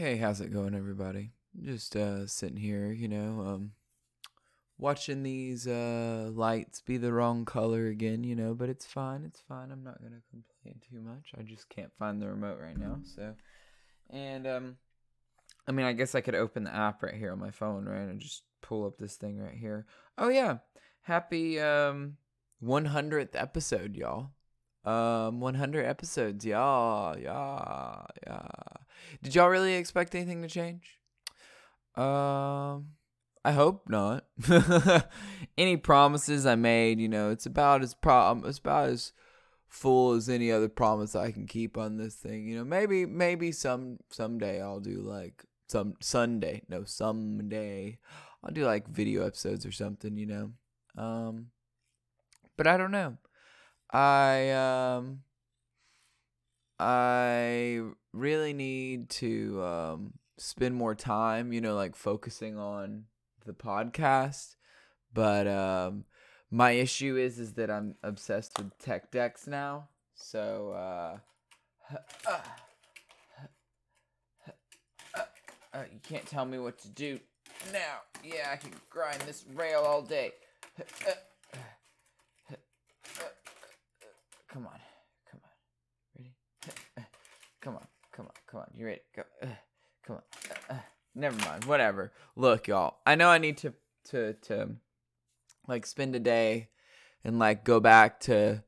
Hey, how's it going, everybody? Just uh, sitting here, you know, um, watching these uh, lights be the wrong color again, you know, but it's fine. It's fine. I'm not gonna complain too much. I just can't find the remote right now. So, and um, I mean, I guess I could open the app right here on my phone, right, and just pull up this thing right here. Oh yeah, happy um 100th episode, y'all. Um, 100 episodes, yeah, yeah, yeah. Did y'all really expect anything to change? Um, I hope not. any promises I made, you know, it's about as pro, it's about as full as any other promise I can keep on this thing. You know, maybe, maybe some someday I'll do like some Sunday, no, someday I'll do like video episodes or something. You know, um, but I don't know. I um I really need to um spend more time, you know, like focusing on the podcast. But um my issue is is that I'm obsessed with tech decks now. So uh, uh, uh you can't tell me what to do now. Yeah, I can grind this rail all day. Come on. Come on. Ready? come on. Come on. Come on. You ready? Go. Uh, come on. Uh, uh, never mind. Whatever. Look, y'all. I know I need to to to like spend a day and like go back to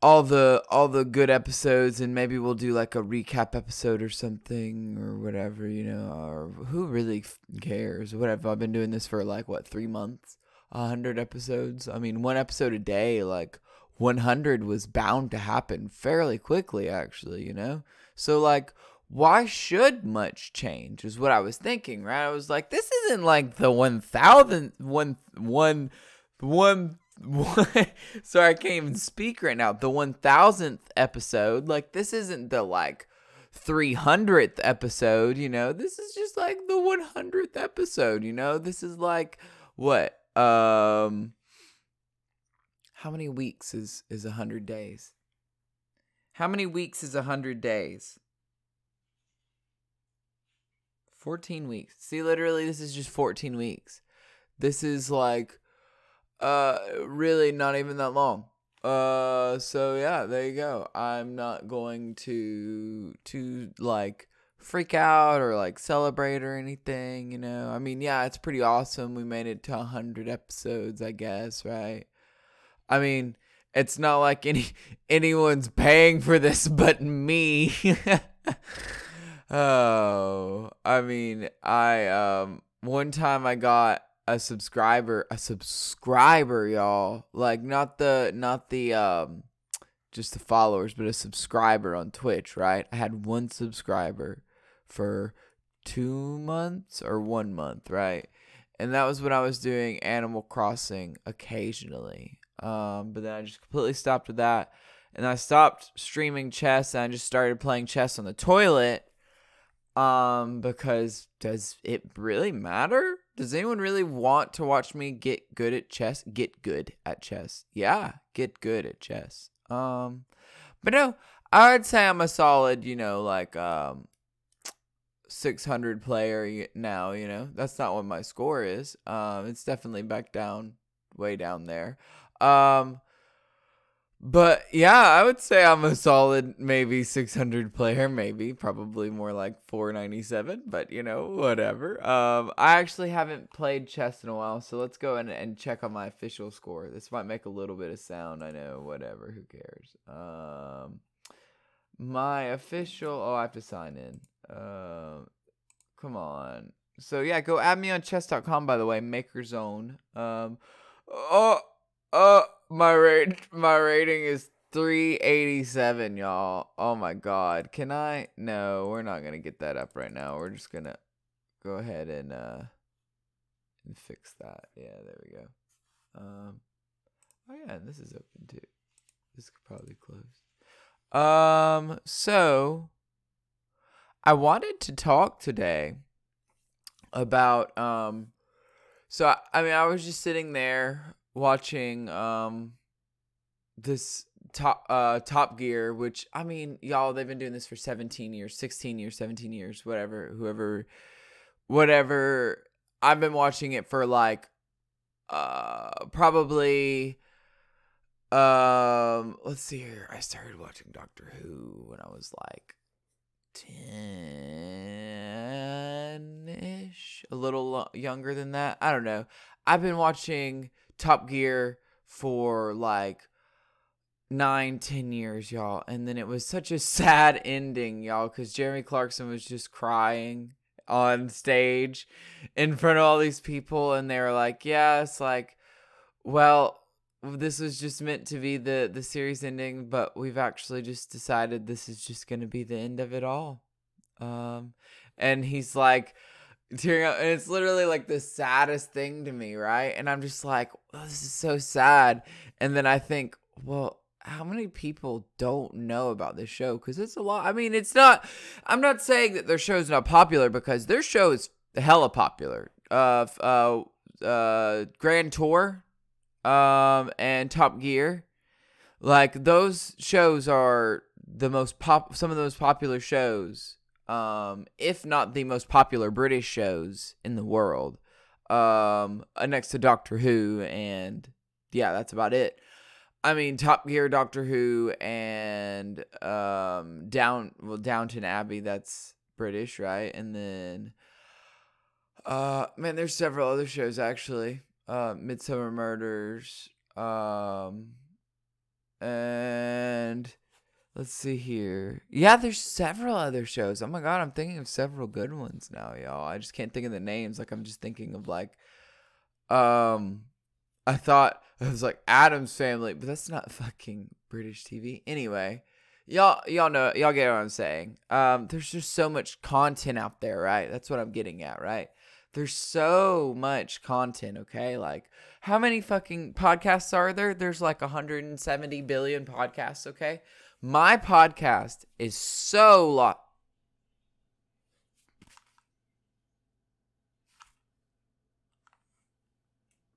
all the all the good episodes and maybe we'll do like a recap episode or something or whatever you know or who really cares whatever i've been doing this for like what three months a hundred episodes i mean one episode a day like 100 was bound to happen fairly quickly, actually, you know? So, like, why should much change is what I was thinking, right? I was like, this isn't like the 1000, one, one, one, one, sorry, I can't even speak right now. The 1000th episode, like, this isn't the like 300th episode, you know? This is just like the 100th episode, you know? This is like, what? Um, how many weeks is is a hundred days? How many weeks is a hundred days? 14 weeks. See, literally, this is just 14 weeks. This is like, uh, really not even that long. Uh, so yeah, there you go. I'm not going to, to like freak out or like celebrate or anything, you know. I mean, yeah, it's pretty awesome. We made it to 100 episodes, I guess, right? I mean, it's not like any anyone's paying for this but me. oh, I mean, I um one time I got a subscriber, a subscriber, y'all. Like not the not the um just the followers, but a subscriber on Twitch, right? I had one subscriber for 2 months or 1 month, right? And that was when I was doing Animal Crossing occasionally. Um, but then I just completely stopped with that. And I stopped streaming chess and I just started playing chess on the toilet. Um, because does it really matter? Does anyone really want to watch me get good at chess? Get good at chess. Yeah, get good at chess. Um, but no, I would say I'm a solid, you know, like um 600 player now, you know. That's not what my score is. Um, it's definitely back down way down there. Um, but yeah, I would say I'm a solid maybe 600 player, maybe probably more like 497, but you know, whatever. Um, I actually haven't played chess in a while, so let's go and, and check on my official score. This might make a little bit of sound. I know, whatever, who cares? Um, my official, oh, I have to sign in. Uh, come on. So yeah, go add me on chess.com by the way, Maker Zone. Um, oh, uh, my rate, my rating is 387, y'all. Oh my god. Can I? No, we're not gonna get that up right now. We're just gonna go ahead and uh and fix that. Yeah, there we go. Um Oh yeah, and this is open too. This could probably close. Um so I wanted to talk today about um so I, I mean I was just sitting there watching um this top uh Top Gear, which I mean, y'all, they've been doing this for 17 years, 16 years, 17 years, whatever, whoever whatever. I've been watching it for like uh probably um let's see here. I started watching Doctor Who when I was like 10ish, a little lo- younger than that. I don't know. I've been watching Top Gear for like nine, ten years, y'all. And then it was such a sad ending, y'all, because Jeremy Clarkson was just crying on stage in front of all these people. And they were like, yeah, it's like, well, this was just meant to be the the series ending, but we've actually just decided this is just going to be the end of it all. Um, and he's like tearing up, and it's literally like the saddest thing to me, right? And I'm just like, oh, this is so sad. And then I think, well, how many people don't know about this show? Because it's a lot. I mean, it's not. I'm not saying that their show's not popular because their show is hella popular. Uh, uh, uh, Grand Tour um, and Top Gear. Like those shows are the most pop, some of the most popular shows, um, if not the most popular British shows in the world. Um, uh, next to Doctor Who, and yeah, that's about it. I mean, Top Gear, Doctor Who, and um, Down well Downton Abbey. That's British, right? And then, uh, man, there's several other shows actually uh, Midsomer Murders, um, and let's see here. Yeah, there's several other shows. Oh my god, I'm thinking of several good ones now, y'all. I just can't think of the names. Like I'm just thinking of like, um, I thought it was like Addams Family, but that's not fucking British TV. Anyway, y'all y'all know y'all get what I'm saying. Um, there's just so much content out there, right? That's what I'm getting at, right? There's so much content, okay? Like, how many fucking podcasts are there? There's like 170 billion podcasts, okay? My podcast is so lot.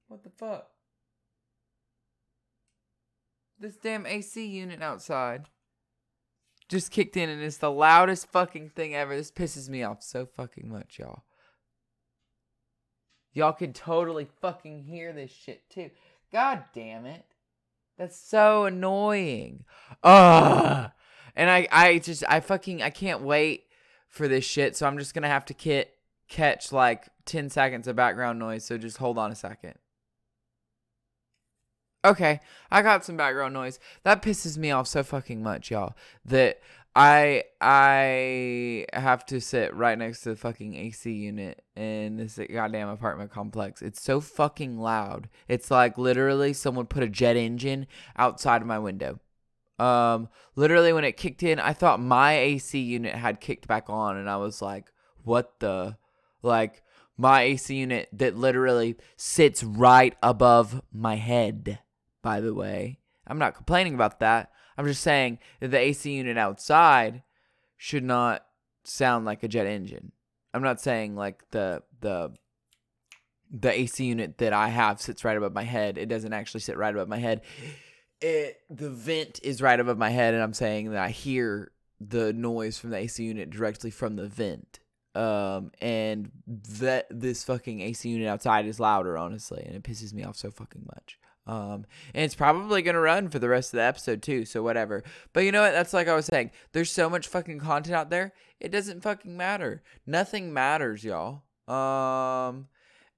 What the fuck? This damn AC unit outside just kicked in and it's the loudest fucking thing ever. This pisses me off so fucking much, y'all. Y'all can totally fucking hear this shit too. God damn it. That's so annoying. Ugh. And I, I just, I fucking, I can't wait for this shit. So I'm just gonna have to kit, catch like 10 seconds of background noise. So just hold on a second. Okay, I got some background noise. That pisses me off so fucking much, y'all. That I I have to sit right next to the fucking AC unit in this goddamn apartment complex. It's so fucking loud. It's like literally someone put a jet engine outside of my window. Um, literally when it kicked in, I thought my AC unit had kicked back on, and I was like, "What the?" Like my AC unit that literally sits right above my head. By the way, I'm not complaining about that. I'm just saying that the AC unit outside should not sound like a jet engine. I'm not saying like the the the AC unit that I have sits right above my head. It doesn't actually sit right above my head. It the vent is right above my head, and I'm saying that I hear the noise from the AC unit directly from the vent. Um, and that this fucking AC unit outside is louder, honestly, and it pisses me off so fucking much. Um, and it's probably gonna run for the rest of the episode too, so whatever. But you know what? That's like I was saying. There's so much fucking content out there. It doesn't fucking matter. Nothing matters, y'all. Um,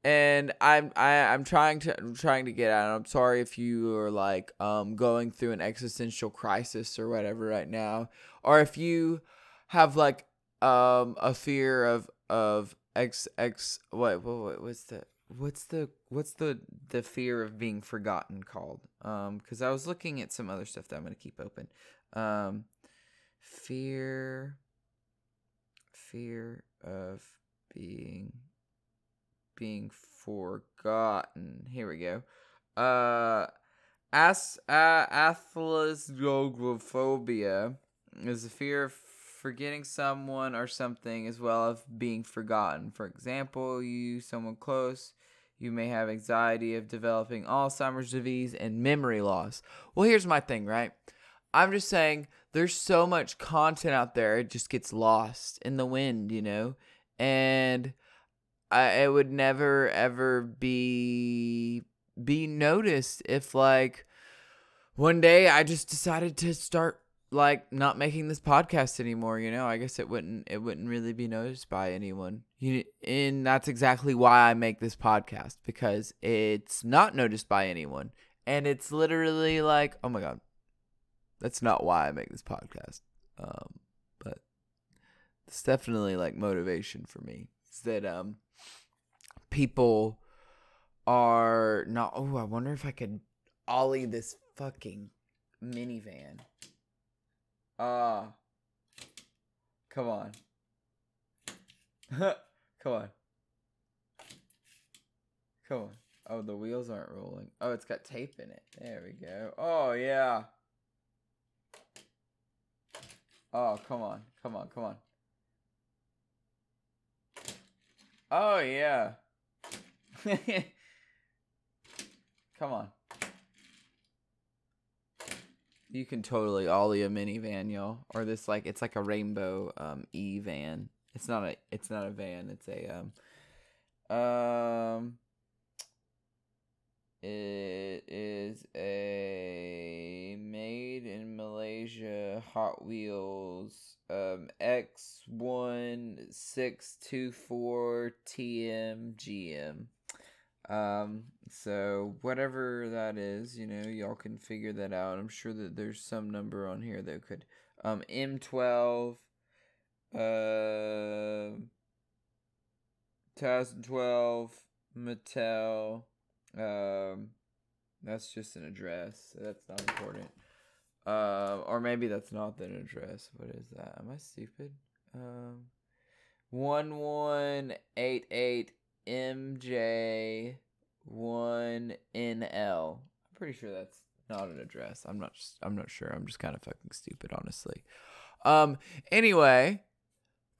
and I'm I I'm trying to I'm trying to get out. I'm sorry if you are like um going through an existential crisis or whatever right now, or if you have like um a fear of of x x what what, what what's the what's the what's the the fear of being forgotten called? Um because i was looking at some other stuff that i'm to keep open. Um fear fear of being being forgotten. Here we go. Uh as uh, is the fear of forgetting someone or something as well as being forgotten. For example you someone close You may have anxiety of developing Alzheimer's disease and memory loss. Well, here's my thing, right? I'm just saying there's so much content out there, it just gets lost in the wind, you know? And I it would never ever be be noticed if like one day I just decided to start like not making this podcast anymore, you know, I guess it wouldn't it wouldn't really be noticed by anyone. You and that's exactly why I make this podcast because it's not noticed by anyone. And it's literally like, oh my god. That's not why I make this podcast. Um but it's definitely like motivation for me. Is that um people are not oh, I wonder if I could ollie this fucking minivan. Ah. Uh, come on. come on. Come on. Oh, the wheels aren't rolling. Oh, it's got tape in it. There we go. Oh, yeah. Oh, come on. Come on. Come on. Oh, yeah. come on. You can totally ollie a minivan, y'all. Or this like it's like a rainbow um E van. It's not a it's not a van, it's a um um it is a made in Malaysia Hot Wheels um X1624 TM GM. Um, so whatever that is, you know, y'all can figure that out. I'm sure that there's some number on here that could um M12 uh 2012 Mattel um that's just an address. That's not important. Uh, or maybe that's not an address. What is that? Am I stupid? Um, one one eight eight MJ1NL. I'm pretty sure that's not an address. I'm not just, I'm not sure. I'm just kind of fucking stupid, honestly. Um anyway,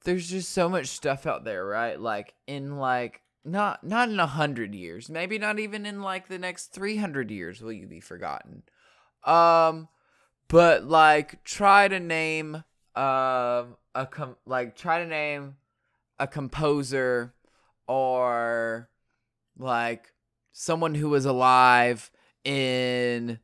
there's just so much stuff out there, right? Like in like not not in a hundred years, maybe not even in like the next three hundred years will you be forgotten. Um, but like try to name uh, a com- like try to name a composer or like someone who was alive in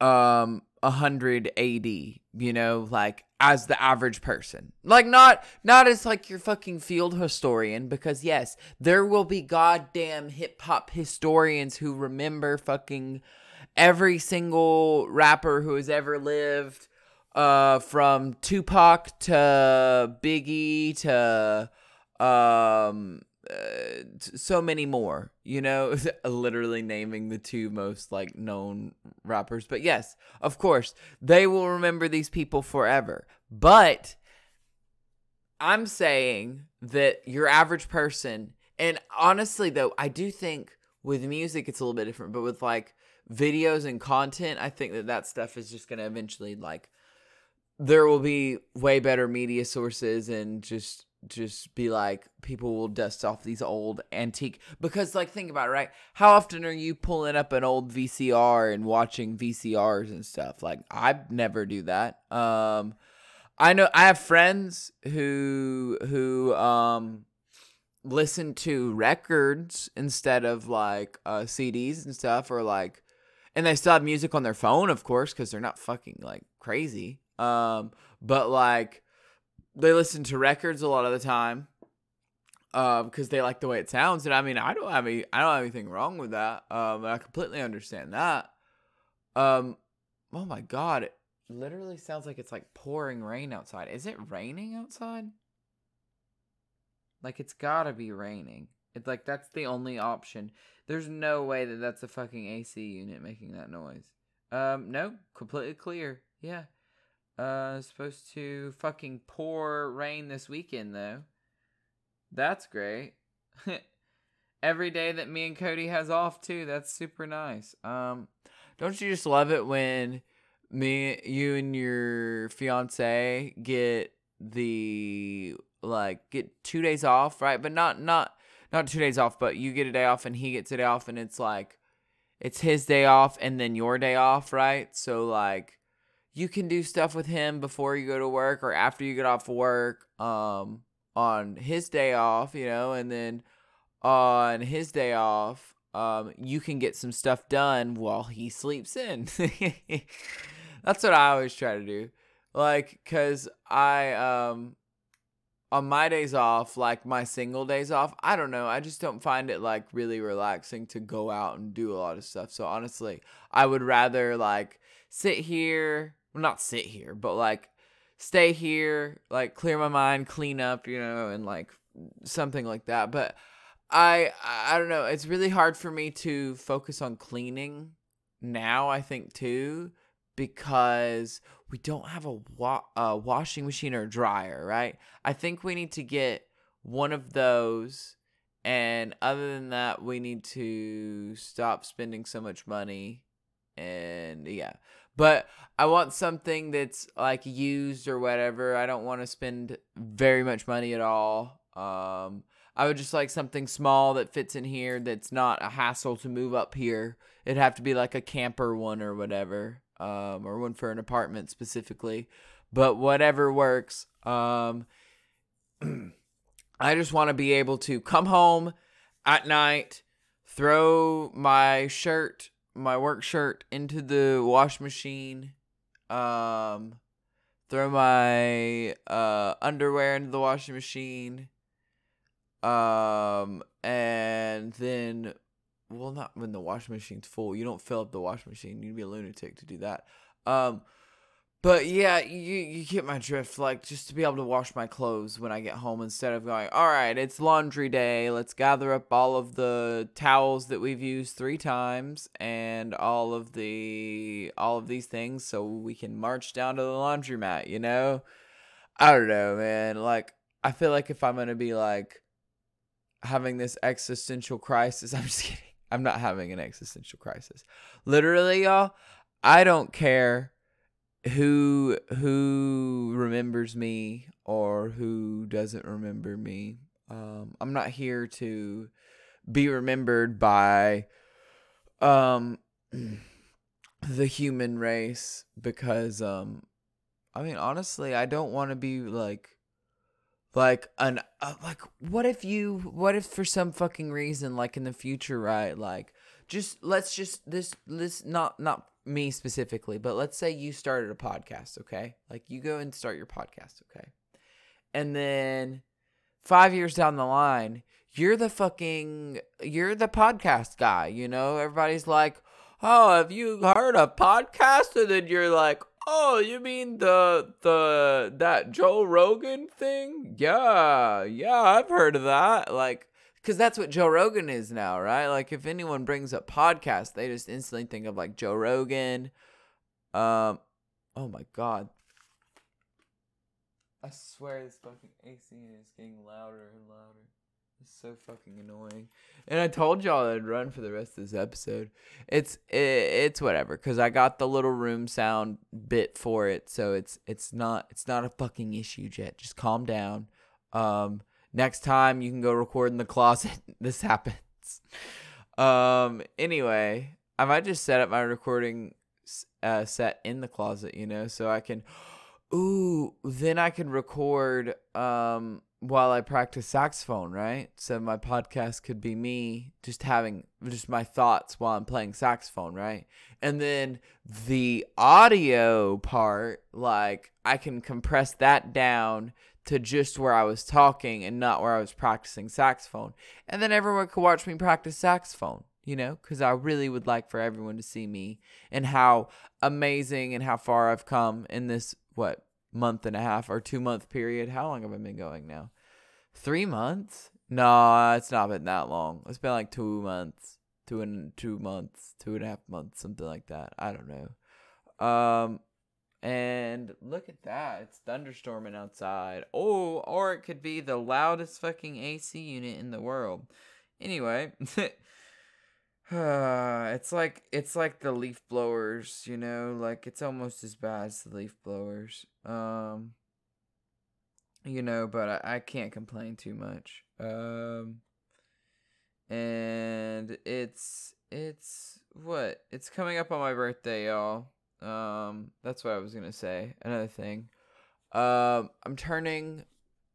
um 100 AD, you know, like as the average person. Like not not as like your fucking field historian because yes, there will be goddamn hip hop historians who remember fucking every single rapper who has ever lived uh from Tupac to Biggie to um uh, so many more you know literally naming the two most like known rappers. But yes of course they will remember these people forever. But i'm saying that your average person and honestly though i do think with music it's a little bit different but with like videos and content i think that that stuff is just going to eventually like there will be way better media sources and just just be like people will dust off these old antique because like think about it right? How often are you pulling up an old vcr and watching vcrs and stuff? Like i never do that. Um i know i have friends who who um listen to records instead of like uh cds and stuff or like and they still have music on their phone of course because they're not fucking like crazy. Um but like they listen to records a lot of the time because um, they like the way it sounds. And I mean, I don't have any, I don't have anything wrong with that. Um, I completely understand that. Um, oh my god, it literally sounds like it's like pouring rain outside. Is it raining outside? Like it's gotta be raining. It's like that's the only option. There's no way that that's a fucking AC unit making that noise. Um, no, completely clear. Yeah. Uh, supposed to fucking pour rain this weekend though. That's great. Every day that me and Cody has off too. That's super nice. Um, don't you just love it when me, you, and your fiance get the like get two days off, right? But not not not two days off, but you get a day off and he gets a day off, and it's like it's his day off and then your day off, right? So like you can do stuff with him before you go to work or after you get off work um on his day off, you know, and then on his day off, um you can get some stuff done while he sleeps in. That's what I always try to do. Like cuz I um on my days off, like my single days off, I don't know. I just don't find it like really relaxing to go out and do a lot of stuff. So honestly, I would rather like sit here, well, not sit here, but like stay here, like clear my mind, clean up, you know, and like something like that. But I I don't know. It's really hard for me to focus on cleaning now. I think too because we don't have a, wa- a washing machine or dryer, right? I think we need to get one of those. And other than that, we need to stop spending so much money. And yeah. But I want something that's like used or whatever. I don't want to spend very much money at all. Um, I would just like something small that fits in here that's not a hassle to move up here. It'd have to be like a camper one or whatever um, or one for an apartment specifically, but whatever works. Um, I just want to be able to come home at night, throw my shirt, my work shirt into the wash machine, um, throw my uh, underwear into the washing machine, um, and then well not when the washing machine's full. You don't fill up the washing machine. You'd be a lunatic to do that. Um but yeah you you get my drift like just to be able to wash my clothes when i get home instead of going all right it's laundry day let's gather up all of the towels that we've used three times and all of the all of these things so we can march down to the laundromat you know i don't know man like i feel like if i'm gonna be like having this existential crisis i'm just kidding I'm not having an existential crisis. Literally, y'all, I don't care who who remembers me or who doesn't remember me. Um, I'm not here to be remembered by um the human race because um I mean honestly I don't want to be like like an uh, like what if you what if for some fucking reason like in the future right like just let's just this this not not me specifically but let's say you started a podcast okay like you go and start your podcast okay and then 5 years down the line you're the fucking you're the podcast guy you know everybody's like oh have you heard a podcast and then you're like Oh, you mean the the that Joe Rogan thing? Yeah, yeah, I've heard of that. Like, because that's what Joe Rogan is now, right? Like, if anyone brings up podcast, they just instantly think of like Joe Rogan. Um, oh my god, I swear this fucking AC is getting louder and louder. It's so fucking annoying. And I told y'all I'd run for the rest of this episode. It's it, it's whatever cuz I got the little room sound bit for it, so it's it's not it's not a fucking issue yet. Just calm down. Um next time you can go record in the closet. this happens. Um anyway, I might just set up my recording uh, set in the closet, you know, so I can ooh, then I can record um while I practice saxophone, right? So my podcast could be me just having just my thoughts while I'm playing saxophone, right? And then the audio part, like I can compress that down to just where I was talking and not where I was practicing saxophone. And then everyone could watch me practice saxophone, you know, because I really would like for everyone to see me and how amazing and how far I've come in this, what, month and a half or two month period. How long have I been going now? Three months? No, it's not been that long. It's been like two months, two and two months, two and a half months, something like that. I don't know. Um, and look at that, it's thunderstorming outside. Oh, or it could be the loudest fucking AC unit in the world. Anyway. It's like it's like the leaf blowers, you know, like it's almost as bad as the leaf blowers. Um, you know, but I, I can't complain too much. Um, and it's it's what it's coming up on my birthday, y'all. Um, that's what I was gonna say. Another thing, um, I'm turning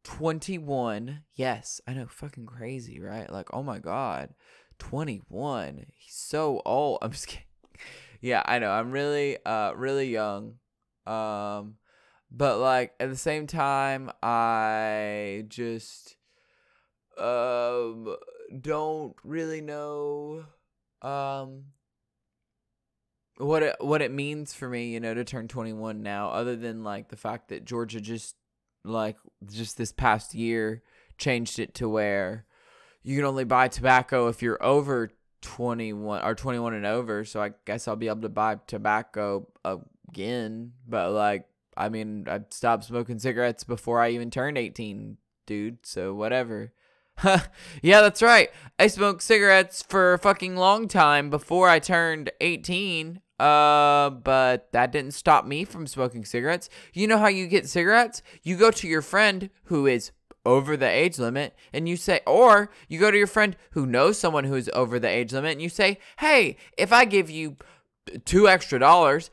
21. Yes, I know, fucking crazy, right? Like, oh my god, 21. He's so old. I'm just kidding. Yeah, I know. I'm really, uh, really young. Um, but like at the same time, I just um don't really know um what it what it means for me, you know, to turn 21 now other than like the fact that Georgia just like just this past year changed it to where you can only buy tobacco if you're over 21 or 21 and over, so I guess I'll be able to buy tobacco again, but like I mean, I stopped smoking cigarettes before I even turned 18, dude, so whatever. yeah, that's right. I smoked cigarettes for a fucking long time before I turned 18. Uh, but that didn't stop me from smoking cigarettes. You know how you get cigarettes? You go to your friend who is over the age limit and you say or you go to your friend who knows someone who is over the age limit and you say, "Hey, if I give you two extra dollars,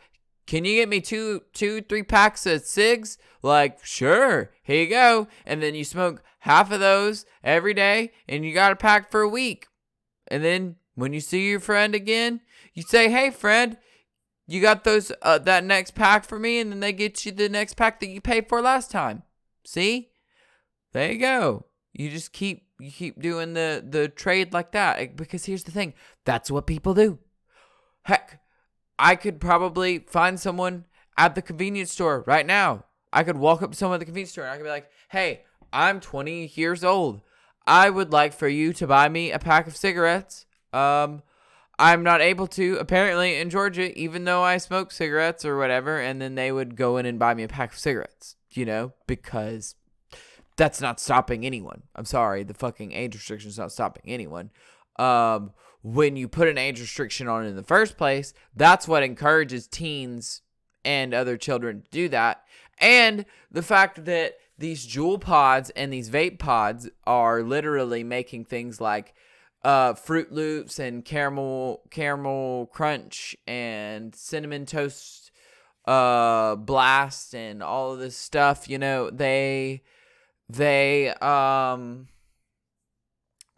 can you get me two, two, three packs of cigs? Like, sure, here you go. And then you smoke half of those every day, and you got a pack for a week. And then when you see your friend again, you say, "Hey, friend, you got those uh, that next pack for me?" And then they get you the next pack that you paid for last time. See, there you go. You just keep you keep doing the the trade like that because here's the thing: that's what people do. Heck I could probably find someone at the convenience store right now. I could walk up to someone at the convenience store and I could be like, hey, I'm 20 years old. I would like for you to buy me a pack of cigarettes. Um, I'm not able to, apparently, in Georgia, even though I smoke cigarettes or whatever, and then they would go in and buy me a pack of cigarettes, you know, because that's not stopping anyone. I'm sorry, the fucking age restriction is not stopping anyone. Um, when you put an age restriction on in the first place, that's what encourages teens and other children to do that. And the fact that these Juul pods and these vape pods are literally making things like uh, Froot Loops and caramel caramel crunch and cinnamon toast uh, blast and all of this stuff. You know, they they um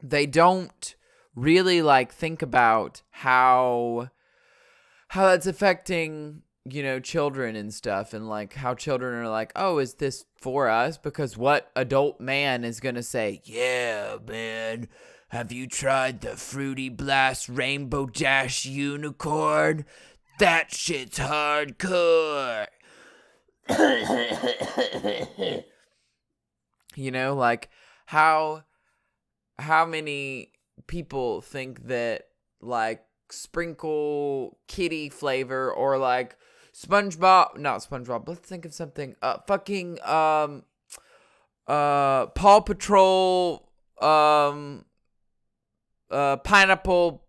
they don't really like think about how how that's affecting you know children and stuff and like how children are like oh is this for us? Because what adult man is going to say yeah man have you tried the fruity blast rainbow dash unicorn? That shit's hardcore. You know like how how many people think that like sprinkle kitty flavor or like SpongeBob, not SpongeBob. Let's think of something. Uh, fucking um, uh, Paw Patrol, um, uh, pineapple,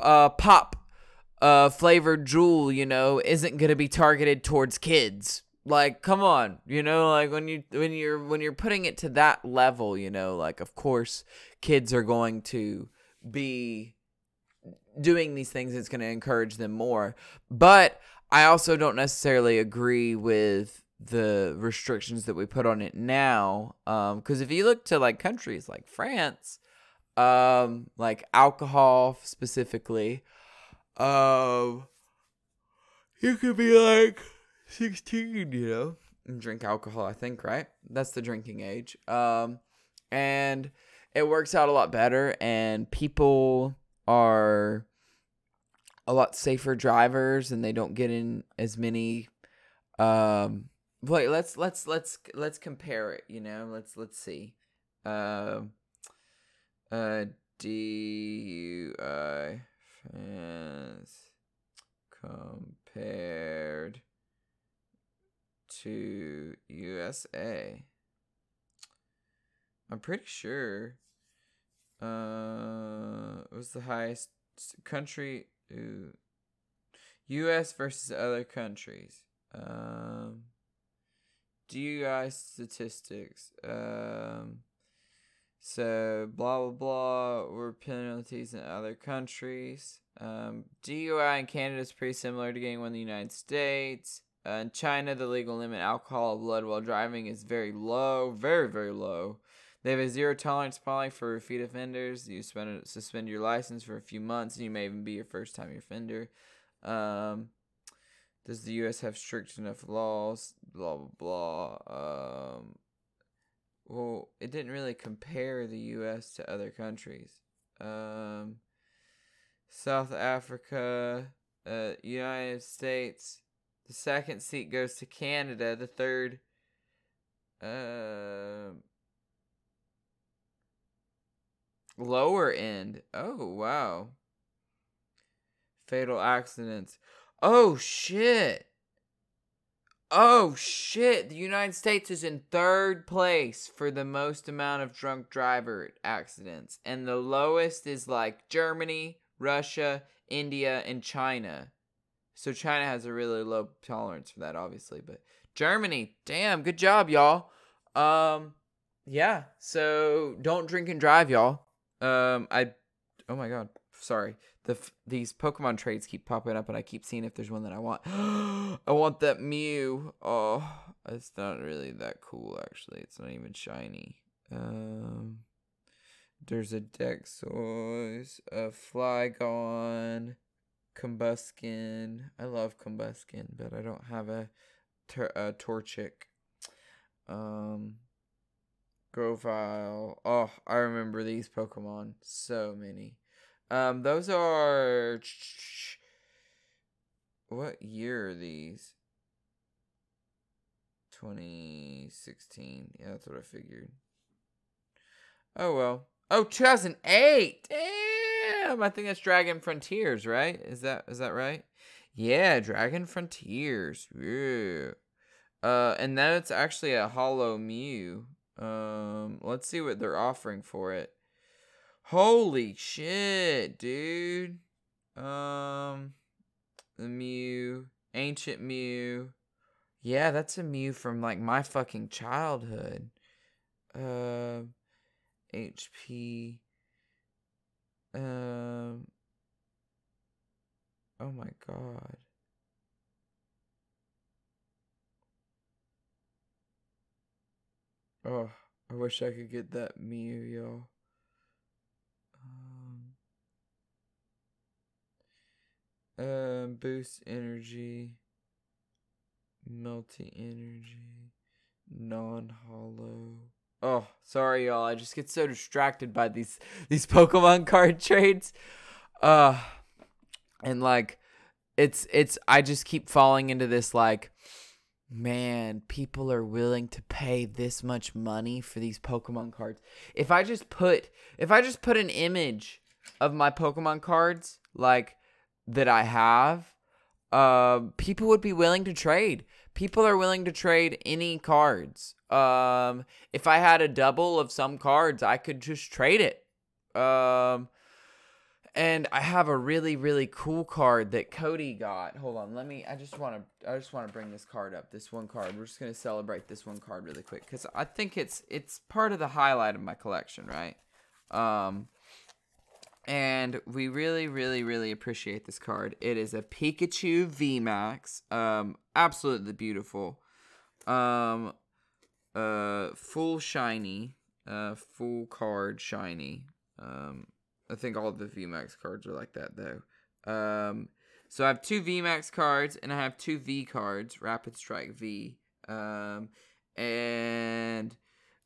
uh, pop, uh, flavored Juul. You know, isn't gonna be targeted towards kids. Like, come on, you know, like when you when you're when you're putting it to that level, you know, like of course kids are going to be doing these things it's going to encourage them more. But i also don't necessarily agree with the restrictions that we put on it now because um, if you look to like countries like france um, like alcohol specifically um, you could be like 16 you know and drink alcohol i think right? That's the drinking age. Um, and it works out a lot better and people are a lot safer drivers and they don't get in as many um wait let's let's let's let's compare it you know let's let's see uh uh DUI compared to USA I'm pretty sure. Uh, was the highest country? Ooh. U.S. versus other countries. Um, DUI statistics. Um, So blah blah blah or penalties in other countries. Um, DUI in Canada is pretty similar to getting one in the United States. Uh, in China, the legal limit alcohol blood while driving is very low, very very low. They have a zero tolerance policy for repeat offenders. You suspend suspend your license for a few months, and you may even be your first time offender. Um, does the U.S. have strict enough laws? Blah blah blah. Um, well, it didn't really compare the U.S. to other countries. Um, South Africa, uh, United States. The second seat goes to Canada. The third, uh, lower end. Oh wow. Fatal accidents. Oh shit. Oh shit, the United States is in third place for the most amount of drunk driver accidents. And the lowest is like Germany, Russia, India, and China. So China has a really low tolerance for that, obviously. But Germany, damn, good job, y'all. Um, yeah. So don't drink and drive, y'all. Um, I, oh my god, sorry the these Pokemon trades keep popping up, and I keep seeing if there's one that I want. I want that Mew. Oh, it's not really that cool actually. It's not even shiny. Um, there's a Deoxys, a Flygon, Combusken. I love Combusken, but I don't have a, ter- a Torchic. Um, Grovyle. Oh, I remember these Pokemon. So many. Um, those are. What year are these? 2016. Yeah, that's what I figured. Oh, well. Oh, 2008. Damn. I think that's Dragon Frontiers, right? Is that is that right? Yeah, Dragon Frontiers. Yeah. Uh, and that's actually a Holo Mew. Um, let's see what they're offering for it. Holy shit, dude. Um, the Mew, Ancient Mew. Yeah, that's a Mew from like my fucking childhood. Uh, HP. Um. Oh my god. Oh, I wish I could get that Mew, y'all. Um, boost energy, multi energy, non holo. Oh, sorry y'all. I just get so distracted by these these Pokemon card trades. Uh and like it's it's I just keep falling into this like man, people are willing to pay this much money for these Pokemon cards. If I just put if I just put an image of my Pokemon cards like that I have, uh, people would be willing to trade. People are willing to trade any cards. Um, if I had a double of some cards, I could just trade it. Um, and I have a really really cool card that Cody got. Hold on, let me. I just want to. I just want to bring this card up. This one card. We're just gonna celebrate this one card really quick because I think it's it's part of the highlight of my collection, right? Um, and we really, really, really appreciate this card. It is a Pikachu VMAX. Um, absolutely beautiful. Um, uh, full shiny. Uh, full card shiny. Um, I think all the VMAX cards are like that though. Um, so I have two VMAX cards and I have two V cards, Rapid Strike V. Um, and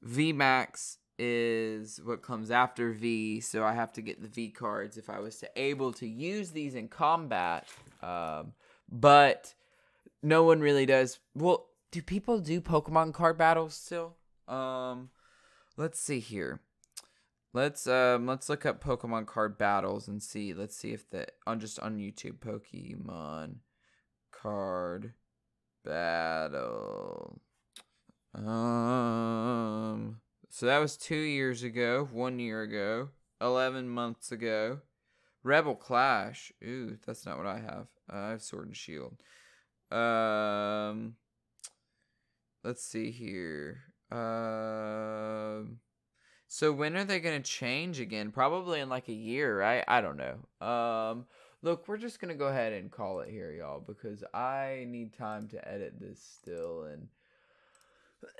VMAX is what comes after V, so I have to get the V cards if I was to able to use these in combat. Um, but no one really does. Well, do people do Pokemon card battles still? Um, let's see here. Let's um let's look up Pokemon card battles and see. Let's see if the on just on YouTube Pokemon card battle. Um so that was two years ago, one year ago, 11 months ago. Rebel Clash. Ooh, that's not what I have. Uh, I have Sword and Shield. Um, let's see here. Um, So when are they gonna change again? Probably in like a year, right? I don't know. Um, look, we're just gonna go ahead and call it here, y'all, because I need time to edit this still and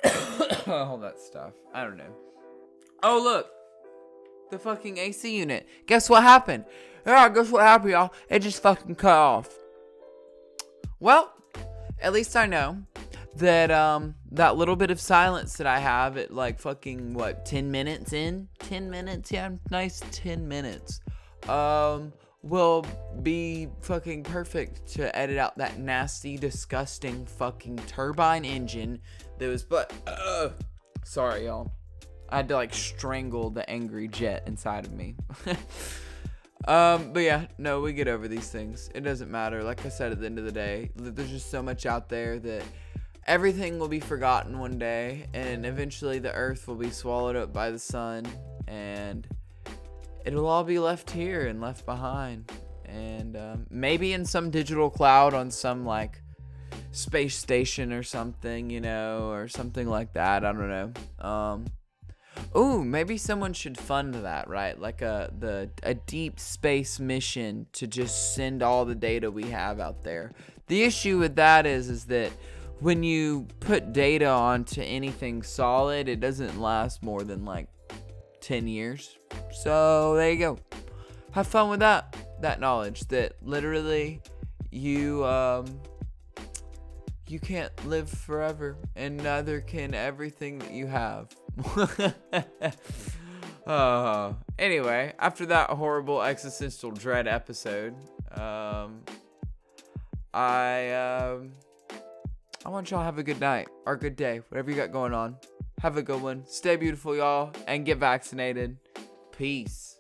all that stuff. I don't know. Oh look, the fucking AC unit. Guess what happened? Yeah, guess what happened, y'all? It just fucking cut off. Well, at least I know that um that little bit of silence that I have at like fucking what 10 minutes in? 10 minutes? Yeah nice 10 minutes. Um will be fucking perfect to edit out that nasty disgusting fucking turbine engine that was but uh, sorry y'all. I had to like strangle the angry jet inside of me. Um but yeah no we get over these things. It doesn't matter. Like I said at the end of the day there's just so much out there that everything will be forgotten one day, and eventually the earth will be swallowed up by the sun, and it'll all be left here and left behind. And um, maybe in some digital cloud on some like space station or something, you know, or something like that. I don't know. Um, Ooh, maybe someone should fund that, right? Like a the a deep space mission to just send all the data we have out there. The issue with that is is that when you put data onto anything solid, it doesn't last more than like 10 years. So there you go. Have fun with that. That knowledge that literally you um you can't live forever and neither can everything that you have. uh, anyway, after that horrible existential dread episode, um I um I want y'all have a good night or good day, whatever you got going on. Have a good one. Stay beautiful, y'all, and get vaccinated. Peace.